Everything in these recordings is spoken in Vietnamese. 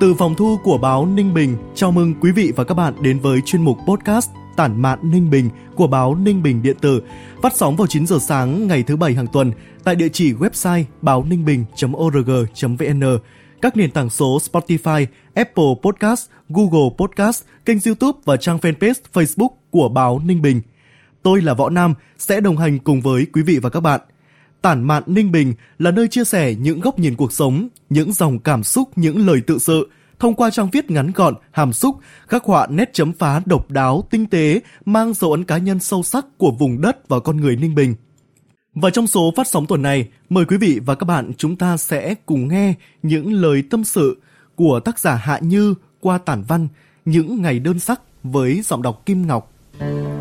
Từ phòng thu của báo Ninh Bình, chào mừng quý vị và các bạn đến với chuyên mục podcast Tản mạn Ninh Bình của báo Ninh Bình Điện tử, phát sóng vào 9 giờ sáng ngày thứ bảy hàng tuần tại địa chỉ website báo ninh bình.org.vn, các nền tảng số Spotify, Apple Podcast, Google Podcast, kênh YouTube và trang fanpage Facebook của báo Ninh Bình. Tôi là Võ Nam sẽ đồng hành cùng với quý vị và các bạn – Tản mạn Ninh Bình là nơi chia sẻ những góc nhìn cuộc sống, những dòng cảm xúc, những lời tự sự, thông qua trang viết ngắn gọn, hàm xúc, khắc họa nét chấm phá độc đáo, tinh tế, mang dấu ấn cá nhân sâu sắc của vùng đất và con người Ninh Bình. Và trong số phát sóng tuần này, mời quý vị và các bạn chúng ta sẽ cùng nghe những lời tâm sự của tác giả Hạ Như qua tản văn Những ngày đơn sắc với giọng đọc Kim Ngọc. Có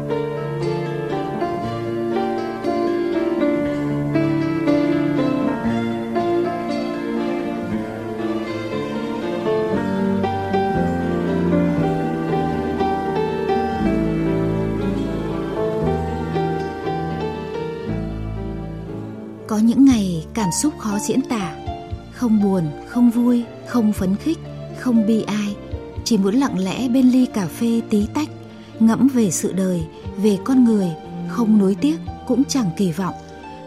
những ngày cảm xúc khó diễn tả. Không buồn, không vui, không phấn khích, không bi ai. Chỉ muốn lặng lẽ bên ly cà phê tí tách Ngẫm về sự đời, về con người Không nối tiếc, cũng chẳng kỳ vọng.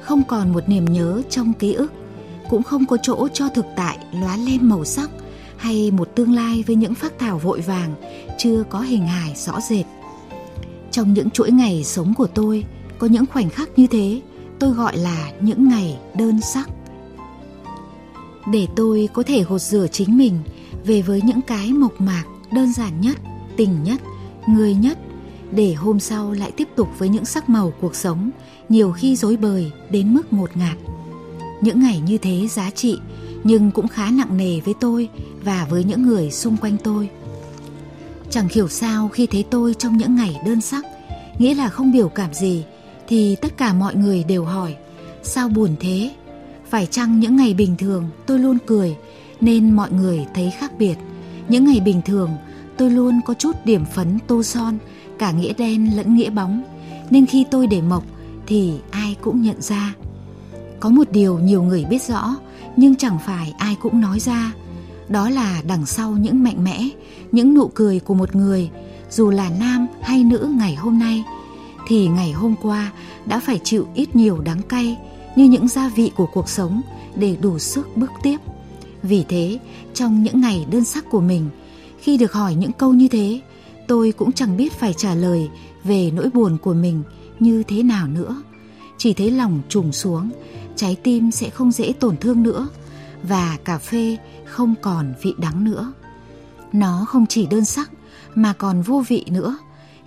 Không còn một niềm nhớ trong ký ức Cũng không có chỗ cho thực tại lóa lên màu sắc Hay một tương lai với những phác thảo vội vàng Chưa có hình hài rõ rệt. Trong những chuỗi ngày sống của tôi Có những khoảnh khắc như thế tôi gọi là những ngày đơn sắc. Để tôi có thể gột rửa chính mình về với những cái mộc mạc, đơn giản nhất, tình nhất, người nhất, để hôm sau lại tiếp tục với những sắc màu cuộc sống, nhiều khi dối bời đến mức ngột ngạt. Những ngày như thế giá trị, nhưng cũng khá nặng nề với tôi và với những người xung quanh tôi. Chẳng hiểu sao khi thấy tôi trong những ngày đơn sắc, nghĩa là không biểu cảm gì thì tất cả mọi người đều hỏi, sao buồn thế? Phải chăng những ngày bình thường tôi luôn cười nên mọi người thấy khác biệt? Những ngày bình thường tôi luôn có chút điểm phấn tô son, cả nghĩa đen lẫn nghĩa bóng, nên khi tôi để mộc thì ai cũng nhận ra. Có một điều nhiều người biết rõ, nhưng chẳng phải ai cũng nói ra. Đó là đằng sau những mạnh mẽ, những nụ cười của một người, dù là nam hay nữ ngày hôm nay thì ngày hôm qua đã phải chịu ít nhiều đắng cay như những gia vị của cuộc sống để đủ sức bước tiếp. Vì thế, trong những ngày đơn sắc của mình, khi được hỏi những câu như thế, tôi cũng chẳng biết phải trả lời về nỗi buồn của mình như thế nào nữa. Chỉ thấy lòng trùng xuống, trái tim sẽ không dễ tổn thương nữa và cà phê không còn vị đắng nữa. Nó không chỉ đơn sắc mà còn vô vị nữa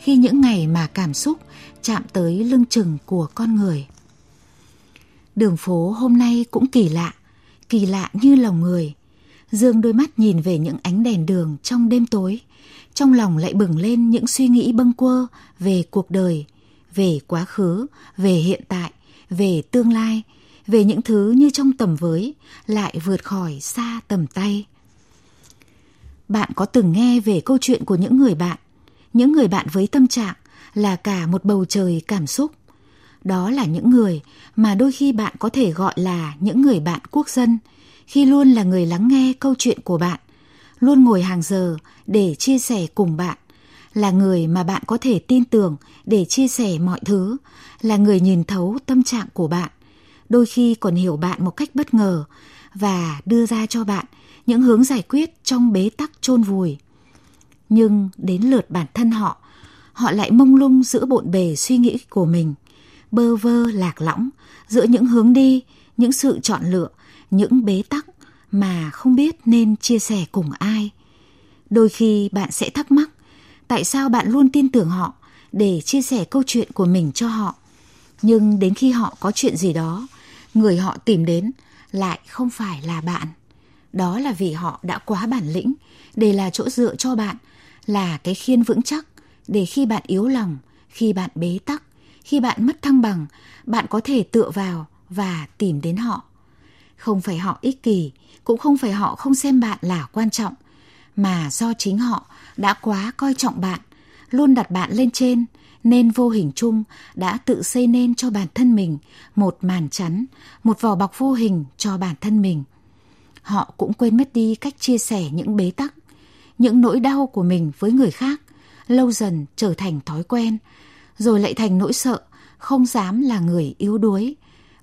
khi những ngày mà cảm xúc chạm tới lưng chừng của con người. Đường phố hôm nay cũng kỳ lạ, kỳ lạ như lòng người. Dương đôi mắt nhìn về những ánh đèn đường trong đêm tối, trong lòng lại bừng lên những suy nghĩ bâng quơ về cuộc đời, về quá khứ, về hiện tại, về tương lai, về những thứ như trong tầm với lại vượt khỏi xa tầm tay. Bạn có từng nghe về câu chuyện của những người bạn, những người bạn với tâm trạng là cả một bầu trời cảm xúc. Đó là những người mà đôi khi bạn có thể gọi là những người bạn quốc dân, khi luôn là người lắng nghe câu chuyện của bạn, luôn ngồi hàng giờ để chia sẻ cùng bạn, là người mà bạn có thể tin tưởng để chia sẻ mọi thứ, là người nhìn thấu tâm trạng của bạn, đôi khi còn hiểu bạn một cách bất ngờ và đưa ra cho bạn những hướng giải quyết trong bế tắc chôn vùi. Nhưng đến lượt bản thân họ họ lại mông lung giữa bộn bề suy nghĩ của mình, bơ vơ lạc lõng giữa những hướng đi, những sự chọn lựa, những bế tắc mà không biết nên chia sẻ cùng ai. Đôi khi bạn sẽ thắc mắc, tại sao bạn luôn tin tưởng họ để chia sẻ câu chuyện của mình cho họ. Nhưng đến khi họ có chuyện gì đó, người họ tìm đến lại không phải là bạn. đó là vì họ đã quá bản lĩnh để là chỗ dựa cho bạn, là cái khiên vững chắc để khi bạn yếu lòng, khi bạn bế tắc, khi bạn mất thăng bằng, bạn có thể tựa vào và tìm đến họ. Không phải họ ích kỷ, cũng không phải họ không xem bạn là quan trọng, mà do chính họ đã quá coi trọng bạn, luôn đặt bạn lên trên, nên vô hình chung đã tự xây nên cho bản thân mình một màn chắn, một vỏ bọc vô hình cho bản thân mình. Họ cũng quên mất đi cách chia sẻ những bế tắc, những nỗi đau của mình với người khác, lâu dần trở thành thói quen, rồi lại thành nỗi sợ, không dám là người yếu đuối.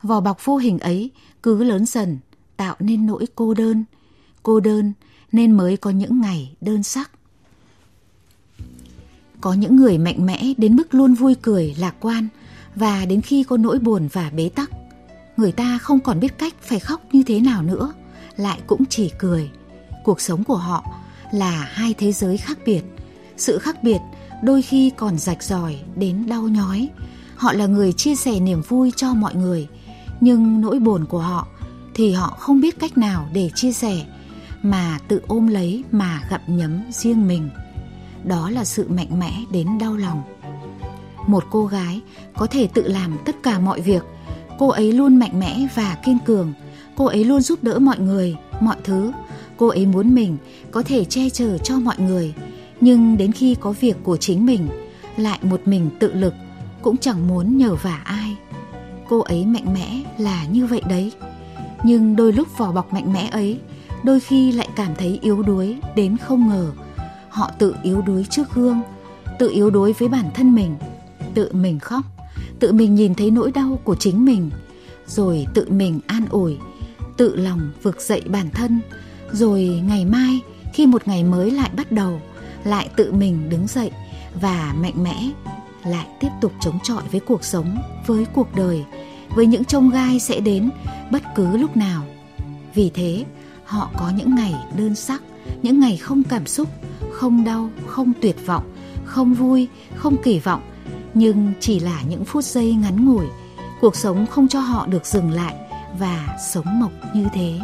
Vỏ bọc vô hình ấy cứ lớn dần, tạo nên nỗi cô đơn. Cô đơn nên mới có những ngày đơn sắc. Có những người mạnh mẽ đến mức luôn vui cười, lạc quan và đến khi có nỗi buồn và bế tắc, người ta không còn biết cách phải khóc như thế nào nữa, lại cũng chỉ cười. Cuộc sống của họ là hai thế giới khác biệt. Sự khác biệt đôi khi còn rạch ròi đến đau nhói. Họ là người chia sẻ niềm vui cho mọi người, nhưng nỗi buồn của họ thì họ không biết cách nào để chia sẻ mà tự ôm lấy mà gặm nhấm riêng mình. Đó là sự mạnh mẽ đến đau lòng. Một cô gái có thể tự làm tất cả mọi việc. Cô ấy luôn mạnh mẽ và kiên cường. Cô ấy luôn giúp đỡ mọi người mọi thứ. Cô ấy muốn mình có thể che chở cho mọi người nhưng đến khi có việc của chính mình, lại một mình tự lực, cũng chẳng muốn nhờ vả ai. Cô ấy mạnh mẽ là như vậy đấy. Nhưng đôi lúc vỏ bọc mạnh mẽ ấy, đôi khi lại cảm thấy yếu đuối đến không ngờ. Họ tự yếu đuối trước gương, tự yếu đuối với bản thân mình. Tự mình khóc, tự mình nhìn thấy nỗi đau của chính mình, rồi tự mình an ủi, tự lòng vực dậy bản thân. Rồi ngày mai, khi một ngày mới lại bắt đầu lại tự mình đứng dậy và mạnh mẽ lại tiếp tục chống chọi với cuộc sống, với cuộc đời, với những trông gai sẽ đến bất cứ lúc nào. Vì thế, họ có những ngày đơn sắc, những ngày không cảm xúc, không đau, không tuyệt vọng, không vui, không kỳ vọng. Nhưng chỉ là những phút giây ngắn ngủi, cuộc sống không cho họ được dừng lại và sống mộc như thế.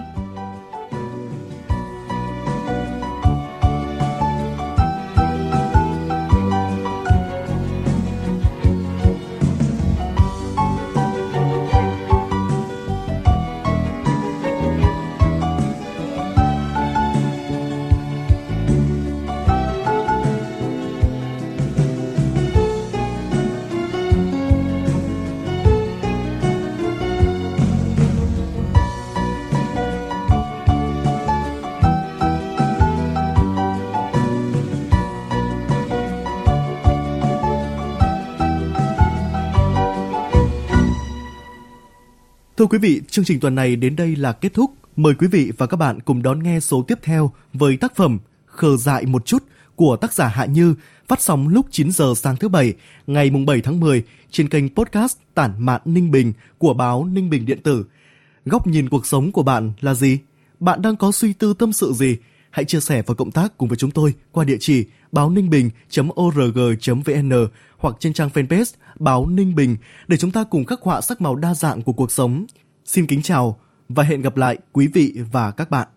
Thưa quý vị, chương trình tuần này đến đây là kết thúc. Mời quý vị và các bạn cùng đón nghe số tiếp theo với tác phẩm Khờ dại một chút của tác giả Hạ Như phát sóng lúc 9 giờ sáng thứ Bảy ngày 7 tháng 10 trên kênh podcast Tản mạn Ninh Bình của báo Ninh Bình Điện tử. Góc nhìn cuộc sống của bạn là gì? Bạn đang có suy tư tâm sự gì? Hãy chia sẻ và cộng tác cùng với chúng tôi qua địa chỉ báo ninh bình.org.vn hoặc trên trang fanpage báo Ninh Bình để chúng ta cùng khắc họa sắc màu đa dạng của cuộc sống. Xin kính chào và hẹn gặp lại quý vị và các bạn.